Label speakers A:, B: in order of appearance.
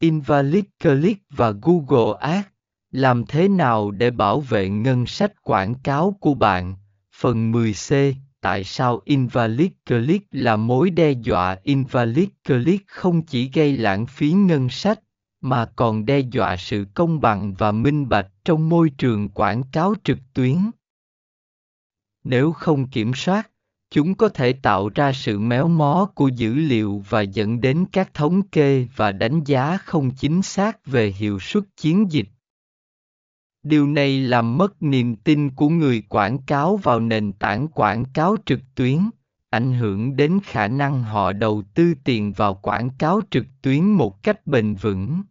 A: Invalid Click và Google Ads. Làm thế nào để bảo vệ ngân sách quảng cáo của bạn? Phần 10C Tại sao Invalid Click là mối đe dọa? Invalid Click không chỉ gây lãng phí ngân sách, mà còn đe dọa sự công bằng và minh bạch trong môi trường quảng cáo trực tuyến. Nếu không kiểm soát, chúng có thể tạo ra sự méo mó của dữ liệu và dẫn đến các thống kê và đánh giá không chính xác về hiệu suất chiến dịch. Điều này làm mất niềm tin của người quảng cáo vào nền tảng quảng cáo trực tuyến, ảnh hưởng đến khả năng họ đầu tư tiền vào quảng cáo trực tuyến một cách bền vững.